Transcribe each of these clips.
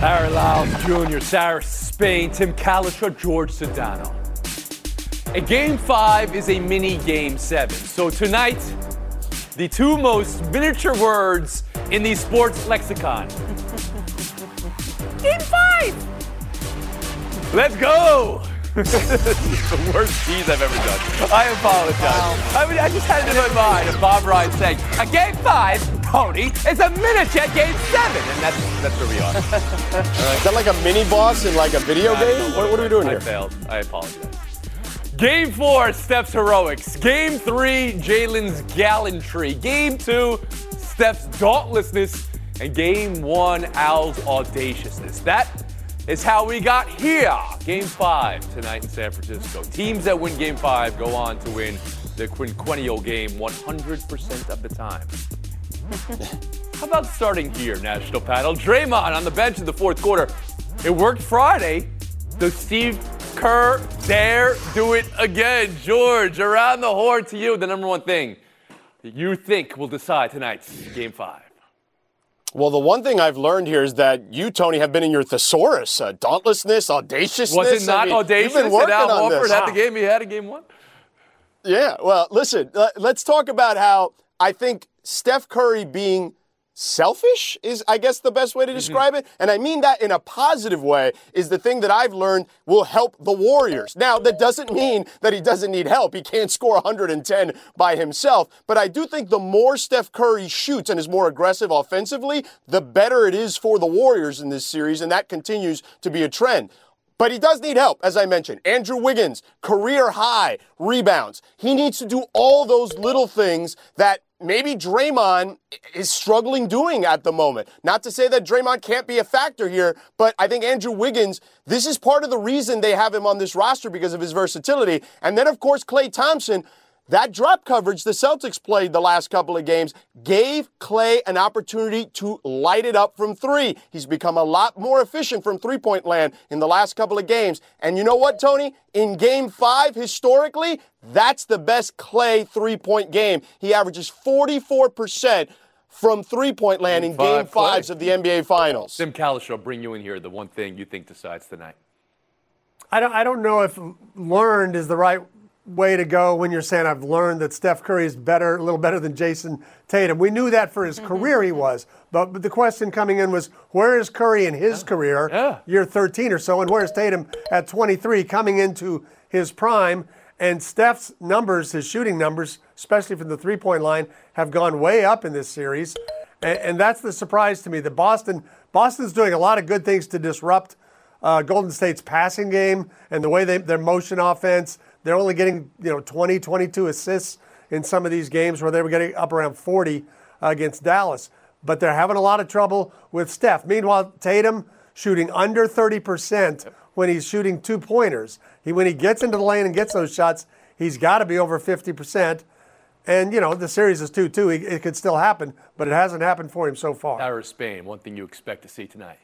Lyles Jr., Sarah Spain, Tim Cowlishaw, George Sedano. A game five is a mini game seven. So tonight, the two most miniature words in the sports lexicon. game five! Let's go! the worst tease I've ever done. I apologize. Wow. I mean, I just had it in my mind of Bob Ryan saying, a game five, Tony, is a miniature game seven. And that's that's where we are. right. Is that like a mini boss in like a video yeah, game? What, what, are we doing I here? I failed. I apologize. Game four, Steph's heroics. Game three, Jalen's gallantry. Game two, Steph's dauntlessness. And game one, Al's audaciousness. That is how we got here. Game five tonight in San Francisco. Teams that win game five go on to win the quinquennial game 100% of the time. How about starting here, National Panel? Draymond on the bench in the fourth quarter. It worked Friday. Does Steve Kerr dare do it again? George, around the horn to you, the number one thing that you think will decide tonight's game five. Well, the one thing I've learned here is that you, Tony, have been in your thesaurus, uh, dauntlessness, audaciousness. Was it not I mean, audacious you've been working that Al Horford had the game he had in game one? Yeah, well, listen, let's talk about how I think Steph Curry being selfish is i guess the best way to mm-hmm. describe it and i mean that in a positive way is the thing that i've learned will help the warriors now that doesn't mean that he doesn't need help he can't score 110 by himself but i do think the more steph curry shoots and is more aggressive offensively the better it is for the warriors in this series and that continues to be a trend but he does need help, as I mentioned. Andrew Wiggins, career high rebounds. He needs to do all those little things that maybe Draymond is struggling doing at the moment. Not to say that Draymond can't be a factor here, but I think Andrew Wiggins, this is part of the reason they have him on this roster because of his versatility. And then, of course, Klay Thompson. That drop coverage the Celtics played the last couple of games gave Klay an opportunity to light it up from three. He's become a lot more efficient from three point land in the last couple of games. And you know what, Tony? In game five, historically, that's the best Klay three point game. He averages 44% from three point land in game fives of the NBA Finals. Tim Cowlishaw, bring you in here. The one thing you think decides tonight. I don't, I don't know if learned is the right way to go when you're saying I've learned that Steph Curry is better, a little better than Jayson Tatum. We knew that for his mm-hmm. career he was, but, but, the question coming in was where is Curry in his yeah. career, yeah. year 13 or so, and where's Tatum at 23 coming into his prime? And Steph's numbers, his shooting numbers, especially from the three-point line, have gone way up in this series, and, and that's the surprise to me. That Boston, Boston's doing a lot of good things to disrupt uh, Golden State's passing game and the way they, their motion offense they're only getting, you know, 20, 22 assists in some of these games where they were getting up around 40 against Dallas. But they're having a lot of trouble with Steph. Meanwhile, Tatum shooting under 30% when he's shooting two pointers. He, when he gets into the lane and gets those shots, he's got to be over 50%. And, you know, the series is 2 2. It could still happen, but it hasn't happened for him so far. Paris, Spain, one thing you expect to see tonight.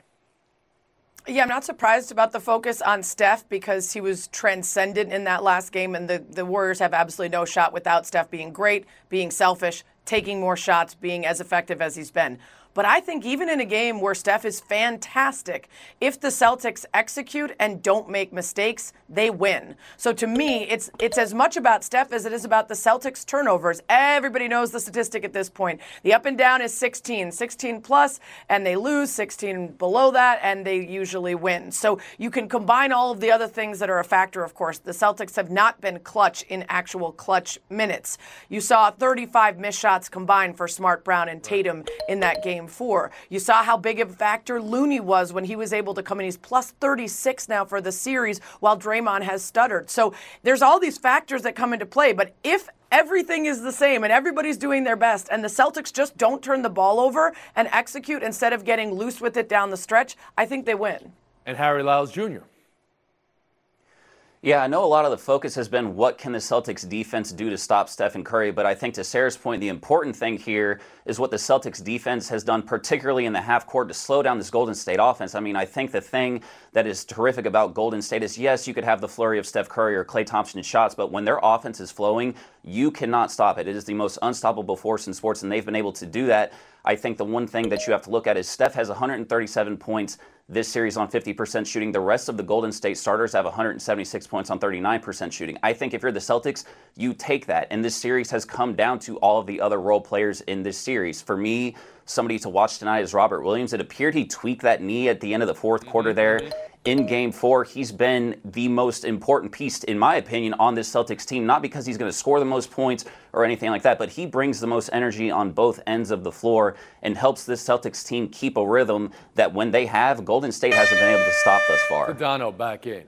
Yeah, I'm not surprised about the focus on Steph because he was transcendent in that last game, and the, the Warriors have absolutely no shot without Steph being great, being selfish, taking more shots, being as effective as he's been. But I think even in a game where Steph is fantastic, if the Celtics execute and don't make mistakes, they win. So to me, it's it's as much about Steph as it is about the Celtics turnovers. Everybody knows the statistic at this point. The up and down is 16, 16 plus, and they lose 16 below that, and they usually win. So you can combine all of the other things that are a factor, of course. The Celtics have not been clutch in actual clutch minutes. You saw 35 missed shots combined for Smart Brown and Tatum in that game four. You saw how big of a factor Looney was when he was able to come in. He's plus 36 now for the series while Draymond has stuttered. So there's all these factors that come into play. But if everything is the same and everybody's doing their best and the Celtics just don't turn the ball over and execute instead of getting loose with it down the stretch, I think they win. And Harry Lyles Jr. Yeah, I know a lot of the focus has been what can the Celtics defense do to stop Stephen Curry, but I think to Sarah's point, the important thing here is what the Celtics defense has done, particularly in the half court, to slow down this Golden State offense. I mean, I think the thing that is terrific about Golden State is yes, you could have the flurry of Steph Curry or Klay Thompson shots, but when their offense is flowing, you cannot stop it. It is the most unstoppable force in sports, and they've been able to do that. I think the one thing that you have to look at is Steph has 137 points this series on 50% shooting. The rest of the Golden State starters have 176 points on 39% shooting. I think if you're the Celtics, you take that. And this series has come down to all of the other role players in this series. For me, somebody to watch tonight is Robert Williams. It appeared he tweaked that knee at the end of the 4th mm-hmm. quarter there in game four, he's been the most important piece, in my opinion, on this Celtics team. Not because he's going to score the most points or anything like that, but he brings the most energy on both ends of the floor and helps this Celtics team keep a rhythm that when they have, Golden State hasn't been able to stop thus far. Dono back in.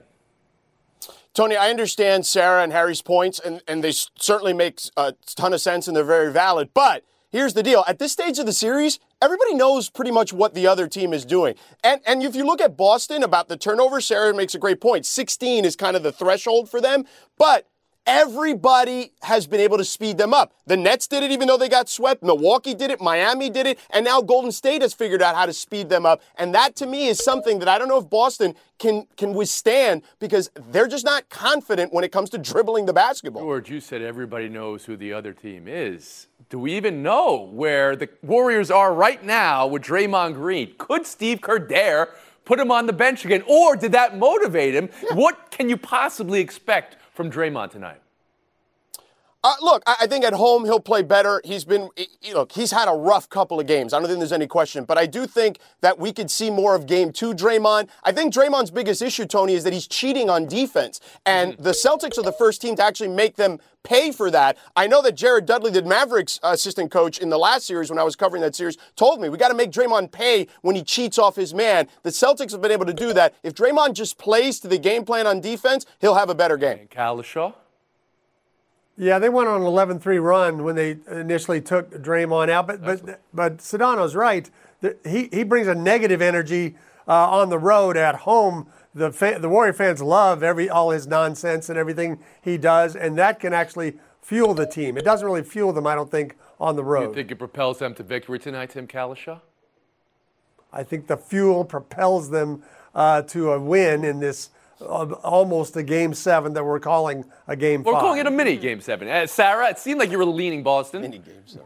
Tony, I understand Sarah and Harry's points, and, and they certainly make a ton of sense and they're very valid. But here's the deal. At this stage of the series, everybody knows pretty much what the other team is doing. And and if you look at Boston about the turnover, Sarah makes a great point. 16 is kind of the threshold for them, but Everybody has been able to speed them up. The Nets did it even though they got swept. Milwaukee did it. Miami did it. And now Golden State has figured out how to speed them up. And that to me is something that I don't know if Boston can, can withstand because they're just not confident when it comes to dribbling the basketball. George, you said everybody knows who the other team is. Do we even know where the Warriors are right now with Draymond Green? Could Steve Kerr dare put him on the bench again? Or did that motivate him? Yeah. What can you possibly expect from Draymond tonight? Uh, look, I, think at home he'll play better. He's been, look, he's had a rough couple of games. I don't think there's any question, but I do think that we could see more of game two, Draymond. I think Draymond's biggest issue, Tony, is that he's cheating on defense. And mm-hmm. the Celtics are the first team to actually make them pay for that. I know that Jared Dudley, the Mavericks assistant coach in the last series when I was covering that series, told me we got to make Draymond pay when he cheats off his man. The Celtics have been able to do that. If Draymond just plays to the game plan on defense, he'll have a better game. And Cowlishaw? Yeah, they went on an 11-3 run when they initially took Draymond out, but but but Sedano's right. He he brings a negative energy uh, on the road. At home, the fa- the Warrior fans love every all his nonsense and everything he does, and that can actually fuel the team. It doesn't really fuel them, I don't think, on the road. You think it propels them to victory tonight, Tim Cowlishaw? I think the fuel propels them uh, to a win in this almost a game seven that we're calling a game we're five. calling it a mini game seven. Uh, Sarah, it seemed like you were leaning Boston. Mini game seven.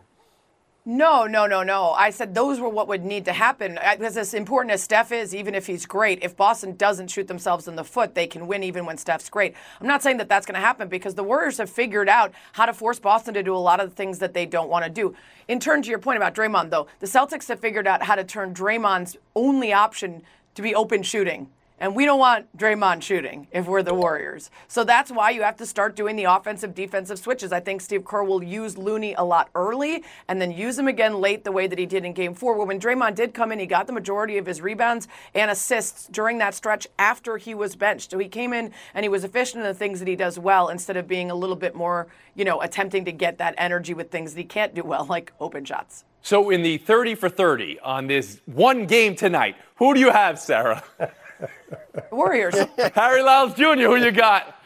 No, no, no, no. I said those were what would need to happen. Because as important as Steph is, even if he's great, if Boston doesn't shoot themselves in the foot, they can win even when Steph's great. I'm not saying that that's going to happen because the Warriors have figured out how to force Boston to do a lot of the things that they don't want to do. In turn to your point about Draymond, though, the Celtics have figured out how to turn Draymond's only option to be open shooting. And we don't want Draymond shooting if we're the Warriors. So that's why you have to start doing the offensive defensive switches. I think Steve Kerr will use Looney a lot early and then use him again late the way that he did in game four. Well, When Draymond did come in, he got the majority of his rebounds and assists during that stretch after he was benched. So he came in and he was efficient in the things that he does well instead of being a little bit more, you know, attempting to get that energy with things that he can't do well, like open shots. So in the 30 for 30 on this one game tonight, who do you have, Sarah? Warriors. Harry Lyles Jr., who you got?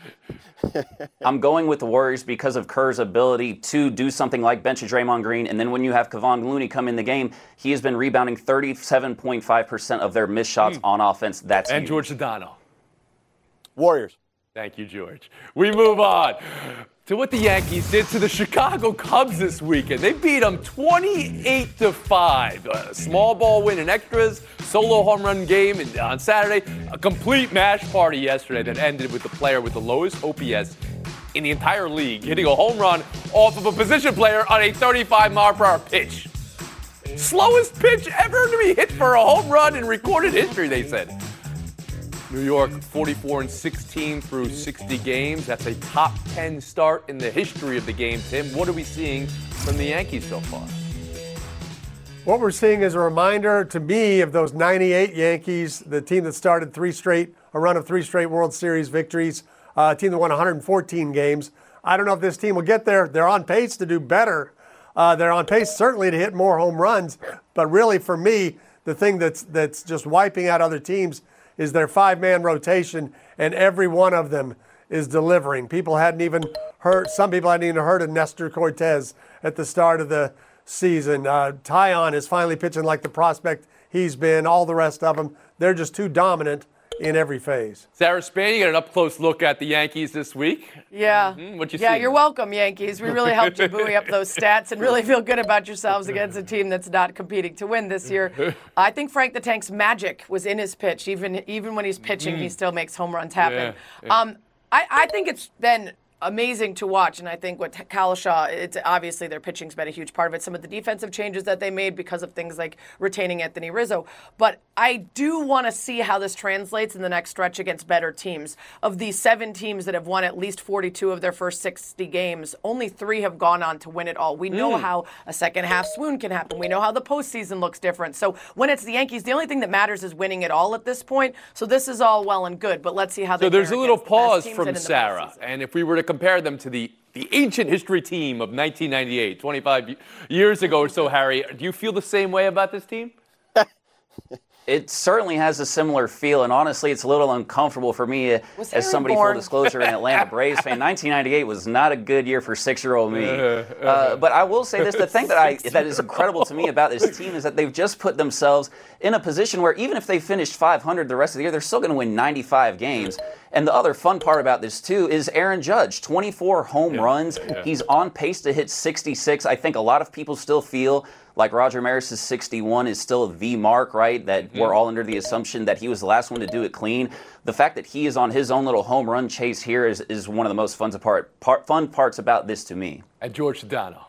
I'm going with the Warriors because of Kerr's ability to do something like bench a Draymond Green. And then when you have Kevon Looney come in the game, he has been rebounding 37.5% of their missed shots mm. on offense. That's And huge. George Sedano. Warriors. Thank you, George. We move on to what the Yankees did to the Chicago Cubs this weekend. They beat them 28 to 5. A small ball win in extras, solo home run game on Saturday, a complete mash party yesterday that ended with the player with the lowest OPS in the entire league hitting a home run off of a position player on a 35 mile per hour pitch. Slowest pitch ever to be hit for a home run in recorded history, they said. New York 44 and 16 through 60 games. That's a top 10 start in the history of the game. Tim, what are we seeing from the Yankees so far? What we're seeing is a reminder to me of those 98 Yankees, the team that started three straight, a run of three straight World Series victories, uh, a team that won 114 games. I don't know if this team will get there. They're on pace to do better. Uh, they're on pace certainly to hit more home runs. But really, for me, the thing that's that's just wiping out other teams is their five-man rotation, and every one of them is delivering. People hadn't even heard. Some people hadn't even heard of Nestor Cortes at the start of the season. Uh, Taillon is finally pitching like the prospect he's been. All the rest of them, they're just too dominant in every phase. Sarah Spain, you got an up close look at the Yankees this week. Yeah. Mm-hmm. What you yeah, see? you're welcome, Yankees. We really helped you buoy up those stats and really feel good about yourselves against a team that's not competing to win this year. I think Frank the Tank's magic was in his pitch. Even even when he's pitching, he still makes home runs happen. Mm. Yeah, yeah. Um, I, I think it's been amazing to watch, and I think what Cowlishaw, it's obviously their pitching's been a huge part of it. Some of the defensive changes that they made because of things like retaining Anthony Rizzo, but I do want to see how this translates in the next stretch against better teams. Of these seven teams that have won at least 42 of their first 60 games, only three have gone on to win it all. We know hmm. how a second half swoon can happen. We know how the postseason looks different. So when it's the Yankees, the only thing that matters is winning it all at this point. So this is all well and good, but let's see how they So there's a little the pause from the Sarah. And if we were to compare them to the, the ancient history team of 1998, 25 years ago or so, Harry, do you feel the same way about this team? It certainly has a similar feel, and honestly, it's a little uncomfortable for me uh, Was Harry as somebody born? full disclosure an Atlanta Braves fan. 1998 was not a good year for six-year-old me. Uh, but I will say this: the thing that I that is incredible to me about this team is that they've just put themselves in a position where even if they finish 500 the rest of the year, they're still going to win 95 games. And the other fun part about this too is Aaron Judge, 24 home runs. He's on pace to hit 66. I think a lot of people still feel like Roger Maris's 61 is still the mark, right? That mm-hmm. we're all under the assumption that he was the last one to do it clean. The fact that he is on his own little home run chase here is, is one of the most fun, part, part, fun parts about this to me. And George Sedano.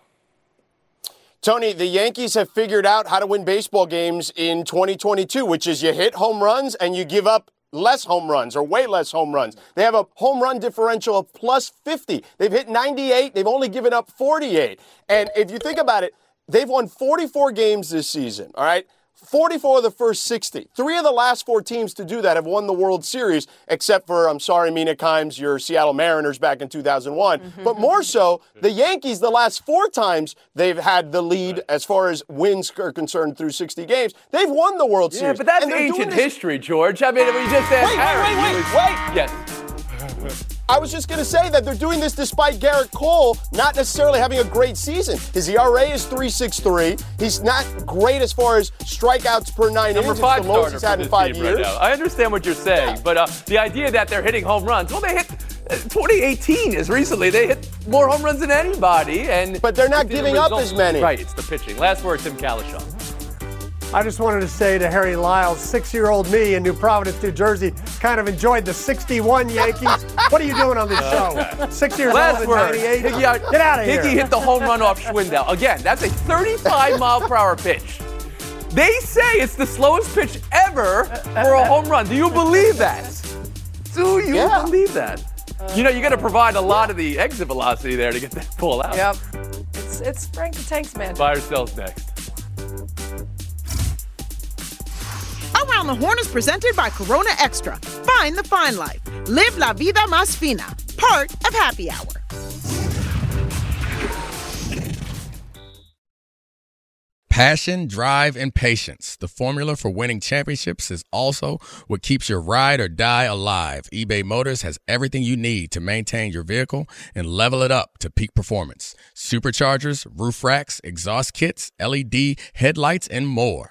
Tony, the Yankees have figured out how to win baseball games in 2022, which is you hit home runs and you give up less home runs or way less home runs. They have a home run differential of plus 50. They've hit 98, they've only given up 48. And if you think about it, they've won 44 games this season, all right? 44 of the first 60. Three of the last four teams to do that have won the World Series, except for, I'm sorry, Mina Kimes, your Seattle Mariners back in 2001. Mm-hmm. But more so, the Yankees, the last four times they've had the lead as far as wins are concerned through 60 games, they've won the World Yeah, Series. but that's ancient history, George. I mean, we just said Wait, wait, Harry. wait, wait, was- wait. Yes. I was just going to say that they're doing this despite Gerrit Cole not necessarily having a great season. His ERA is 3.63. He's not great as far as strikeouts per nine Number innings. five it's the lowest he's had in five years. right. I understand what you're saying, Yeah. but uh, the idea that they're hitting home runs, well, they hit. uh, 2018 is recently. They hit more home runs than anybody, and But they're not the giving up as many. Right, it's the pitching. Last word, Tim Cowlishaw. I just wanted to say to Harry Lyles, six-year-old me in New Providence, New Jersey, kind of enjoyed the 61 Yankees. what are you doing on this show? Six years Last old in word. 98? Higgy, out- Get out of here. Higgy hit the home run off Schwindel. Again, that's a 35 mile per hour pitch. They say it's the slowest pitch ever for a home run. Do you believe that? Do you Yeah. believe that? You know, you got to provide a lot of the exit velocity there to get that pull out. Yep. It's it's Frank the Tank's man. Buy or sells next. The Horn is presented by Corona Extra. Find the fine life. Live la vida más fina. Part of Happy Hour. Passion, drive, and patience. The formula for winning championships is also what keeps your ride or die alive. eBay Motors has everything you need to maintain your vehicle and level it up to peak performance. Superchargers, roof racks, exhaust kits, LED headlights, and more.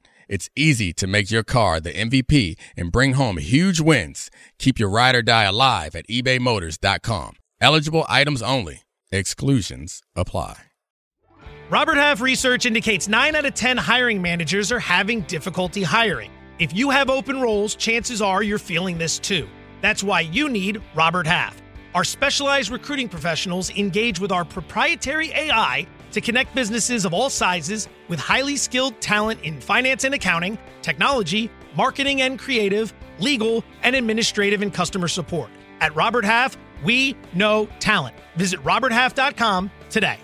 It's easy to make your car the MVP and bring home huge wins. Keep your ride or die alive at ebaymotors.com. Eligible items only. Exclusions apply. Robert Half research indicates 9 out of 10 hiring managers are having difficulty hiring. If you have open roles, chances are you're feeling this too. That's why you need Robert Half. Our specialized recruiting professionals engage with our proprietary AI to connect businesses of all sizes with highly skilled talent in finance and accounting, technology, marketing and creative, legal, and administrative and customer support. At Robert Half, we know talent. Visit RobertHalf.com today.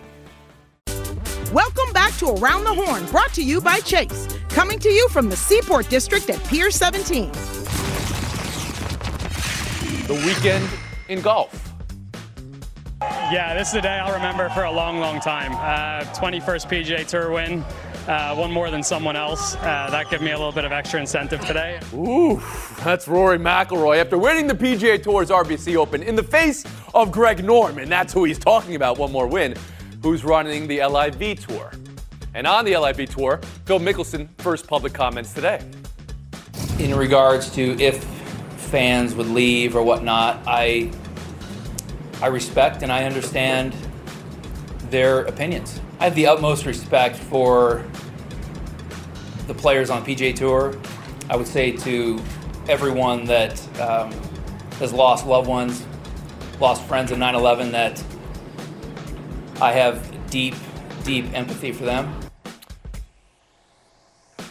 Welcome back to Around the Horn, brought to you by Chase. Coming to you from the Seaport District at Pier 17. The weekend in golf. Yeah, this is a day I'll remember for a long, long time. Uh, 21st PGA Tour win, uh, one more than someone else. Uh, that gave me a little bit of extra incentive today. Ooh, that's Rory McIlroy after winning the PGA Tour's RBC Open in the face of Greg Norman. That's who he's talking about. One more win. Who's running the LIV Tour? And on the LIV Tour, Phil Mickelson first public comments today. In regards to if fans would leave or whatnot, I I respect and I understand their opinions. I have the utmost respect for the players on PGA Tour. I would say to everyone that um, has lost loved ones, lost friends in 9 11, that I have deep, deep empathy for them.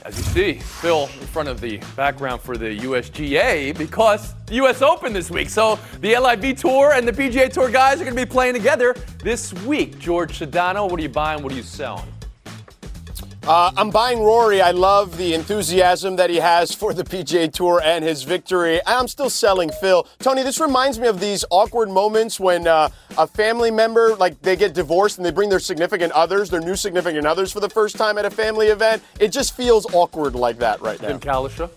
As you see, Phil in front of the background for the USGA because the US Open this week. So the LIV Tour and the PGA Tour guys are going to be playing together this week. George Sedano, what are you buying? What are you selling? Uh, I'm buying Rory. I love the enthusiasm that he has for the PGA Tour and his victory. I'm still selling Phil. Tony, this reminds me of these awkward moments when uh, a family member, like they get divorced and they bring their significant others, their new significant others, for the first time at a family event. It just feels awkward like that right now. Tim Cowlishaw?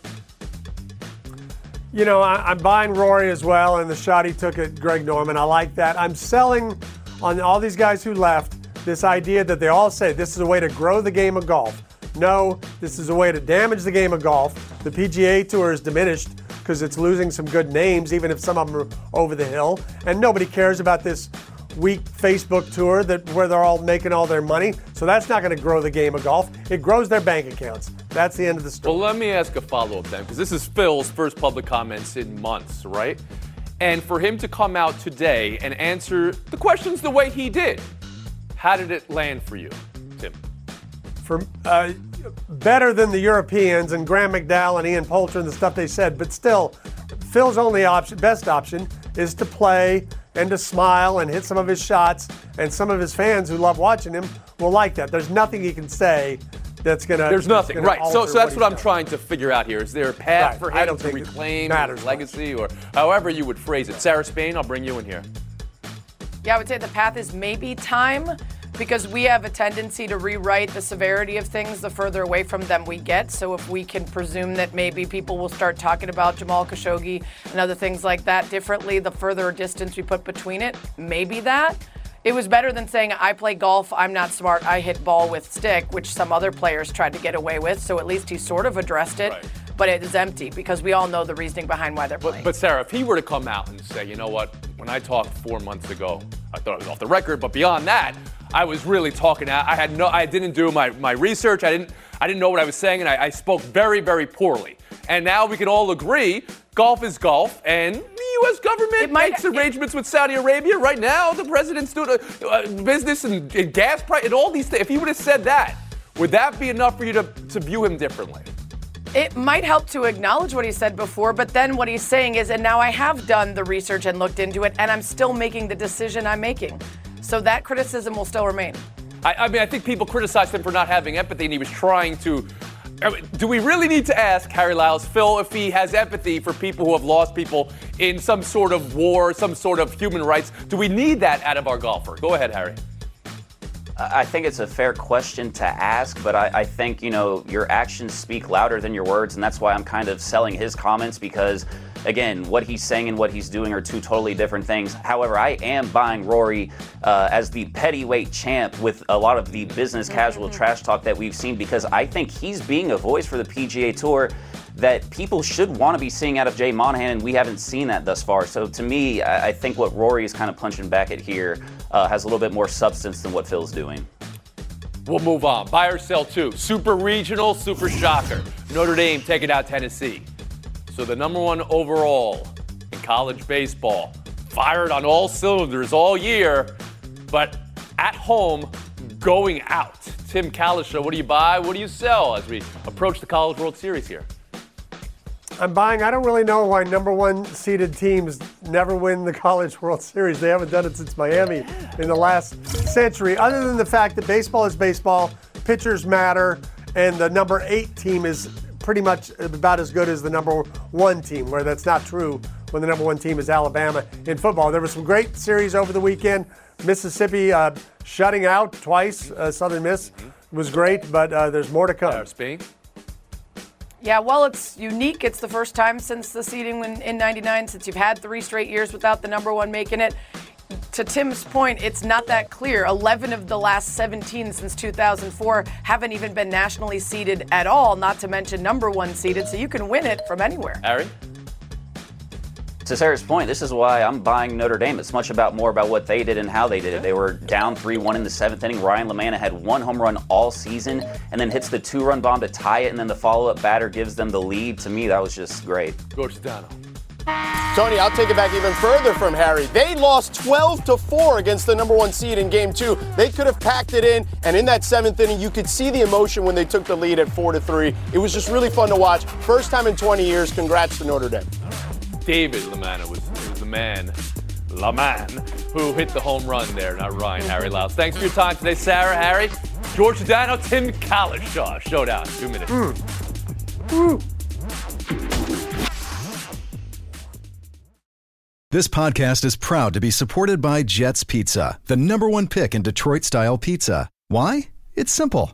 You know, I, am buying Rory as well, and the shot he took at Greg Norman. I like that. I'm selling on all these guys who left this idea that they all say this is a way to grow the game of golf. No, this is a way to damage the game of golf. The PGA Tour is diminished because it's losing some good names, even if some of them are over the hill. And nobody cares about this weak Facebook tour that where they're all making all their money. So that's not going to grow the game of golf. It grows their bank accounts. That's the end of the story. Well, let me ask a follow-up then, because this is Phil's first public comments in months, right? And for him to come out today and answer the questions the way he did, how did it land for you, Tim? For uh, better than the Europeans and Graeme McDowell and Ian Poulter and the stuff they said, but still, Phil's only option, best option, is to play and to smile and hit some of his shots. And some of his fans who love watching him will like that. There's nothing he can say that's gonna. There's nothing, gonna right? So, so that's what, what I'm trying to figure out here. Is there a path Right. for him to reclaim his legacy, or however you would phrase it? Sarah Spain, I'll bring you in here. Yeah, I would say the path is maybe time because we have a tendency to rewrite the severity of things the further away from them we get. So if we can presume that maybe people will start talking about Jamal Khashoggi and other things like that differently, the further distance we put between it, maybe that. It was better than saying, I play golf, I'm not smart, I hit ball with stick, which some other players tried to get away with. So at least he sort of addressed it. Right. But it is empty because we all know the reasoning behind why they're playing. But Sarah, if he were to come out and say, you know what, when I talked four months ago, I thought it was off the record, but beyond that, I was really talking. out. I had no, I didn't do my, my research. I didn't, I didn't know what I was saying, and I, I spoke very, very poorly. And now we can all agree, golf is golf, and the U.S. government might- makes arrangements with Saudi Arabia. Right now, the president's doing a, a business and, and gas price and all these things. If he would have said that, would that be enough for you to, to view him differently? It might help to acknowledge what he said before, but then what he's saying is, and now I have done the research and looked into it, and I'm still making the decision I'm making. So that criticism will still remain. I, I mean, I think people criticized him for not having empathy, and he was trying to. I mean, do we really need to ask Harry Lyles, Phil, if he has empathy for people who have lost people in some sort of war, some sort of human rights? Do we need that out of our golfer? Go ahead, Harry. I think it's a fair question to ask, but I, I, think, you know, your actions speak louder than your words, and that's why I'm kind of selling his comments because, again, what he's saying and what he's doing are two totally different things. However, I am buying Rory uh, as the pettyweight champ with a lot of the business casual trash talk that we've seen because I think he's being a voice for the PGA Tour that people should want to be seeing out of Jay Monahan, and we haven't seen that thus far. So to me, I, I think what Rory is kind of punching back at here uh, has a little bit more substance than what Phil's doing. We'll move on. Buy or sell two. Super regional, super shocker. Notre Dame taking out Tennessee. So the number one overall in college baseball. Fired on all cylinders all year, but at home, going out. Tim Cowlishaw, what do you buy? What do you sell as we approach the College World Series here? I'm buying. I don't really know why number one seeded teams never win the College World Series. They haven't done it since Miami in the last century, other than the fact that baseball is baseball, pitchers matter, and the number eight team is pretty much about as good as the number one team, where that's not true when the number one team is Alabama in football. There were some great series over the weekend. Mississippi uh, shutting out twice, uh, Southern Miss was great, but uh, there's more to come. Spain? Yeah, well, it's unique. It's the first time since the seeding in, in 99, since you've had three straight years without the number one making it. To Tim's point, it's not that clear. 11 of the last 17 since 2004 haven't even been nationally seeded at all, not to mention number one seeded, so you can win it from anywhere. Harry? To Sarah's point, this is why I'm buying Notre Dame. It's much about more about what they did and how they did it. They were down 3-1 in the seventh inning. Ryan LaManna had one home run all season and then hits the two-run bomb to tie it, and then the follow-up batter gives them the lead. To me, that was just great. George Sedano. Tony, I'll take it back even further from Harry. They lost 12 to 4 against the number one seed in game two. They could have packed it in, and in that seventh inning, you could see the emotion when they took the lead at 4 to 3. It was just really fun to watch. First time in 20 years. Congrats to Notre Dame. David LaManna was, was the man, LaMan, who hit the home run there, not Ryan Harry Lyles. Thanks for your time today, Sarah, Harry, George Sedano, Tim Cowlishaw. Showdown, two minutes. Mm. This podcast is proud to be supported by Jets Pizza, the number one pick in Detroit style pizza. Why? It's simple.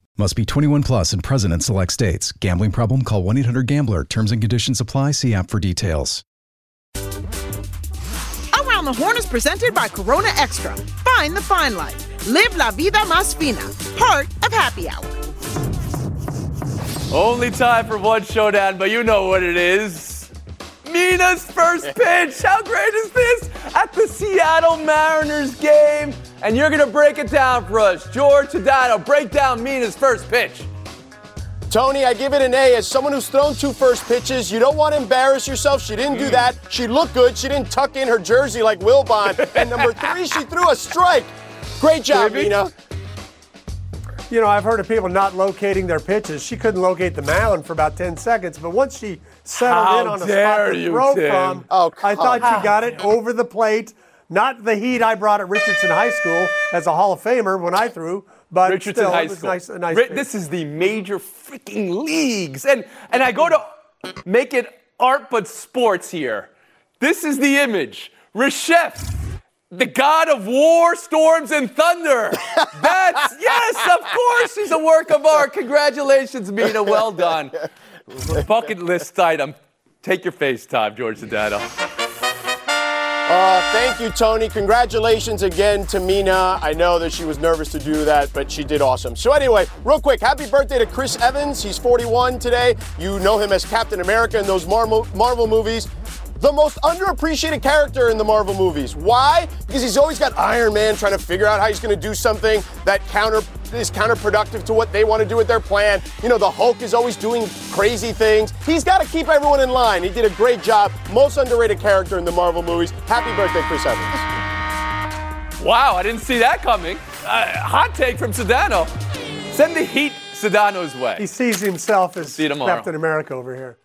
Must be 21 plus and present in select states. Gambling problem? Call 1 800 Gambler. Terms and conditions apply. See app for details. Around the Horn is presented by Corona Extra. Find the fine life. Live La Vida Más Fina. Part of Happy Hour. Only time for one showdown, but you know what it is. Mina's first pitch. How great is this? At the Seattle Mariners game. And you're going to break it down for us. George Sedano, break down Mina's first pitch. Tony, I give it an A. As someone who's thrown two first pitches, you don't want to embarrass yourself. She didn't do mm. that. She looked good. She didn't tuck in her jersey like Wilbon. and number three, she threw a strike. Great job, Baby. Mina. You know, I've heard of people not locating their pitches. She couldn't locate the mound for about 10 seconds, but once she settled How in on a spot dare to you, throw Tim. from, Oh, I come thought you got it over the plate. Not the heat I brought at Richardson High School as a Hall of Famer when I threw, but Richardson still, High it was School. nice. A nice Ri- this is the major freaking leagues. And and I go to make it art but sports here. This is the image. Reshef, the god of war, storms, and thunder. That's yes, of course, he's a work of art. Congratulations, Mina. Well done. Bucket list item. Take your FaceTime, George Sedano. Uh, thank you, Tony. Congratulations again to Mina. I know that she was nervous to do that, but she did awesome. So, anyway, real quick, happy birthday to Chris Evans. He's 41 today. You know him as Captain America in those Marvel, Marvel movies. The most underappreciated character in the Marvel movies. Why? Because he's always got Iron Man trying to figure out how he's going to do something that counter is counterproductive to what they want to do with their plan. You know, the Hulk is always doing crazy things. He's got to keep everyone in line. He did a great job. Most underrated character in the Marvel movies. Happy birthday, Chris Evans. Wow, I didn't see that coming. Uh, hot take from Sedano. Send the heat Sedano's way. he sees himself as See you tomorrow. Captain America over here.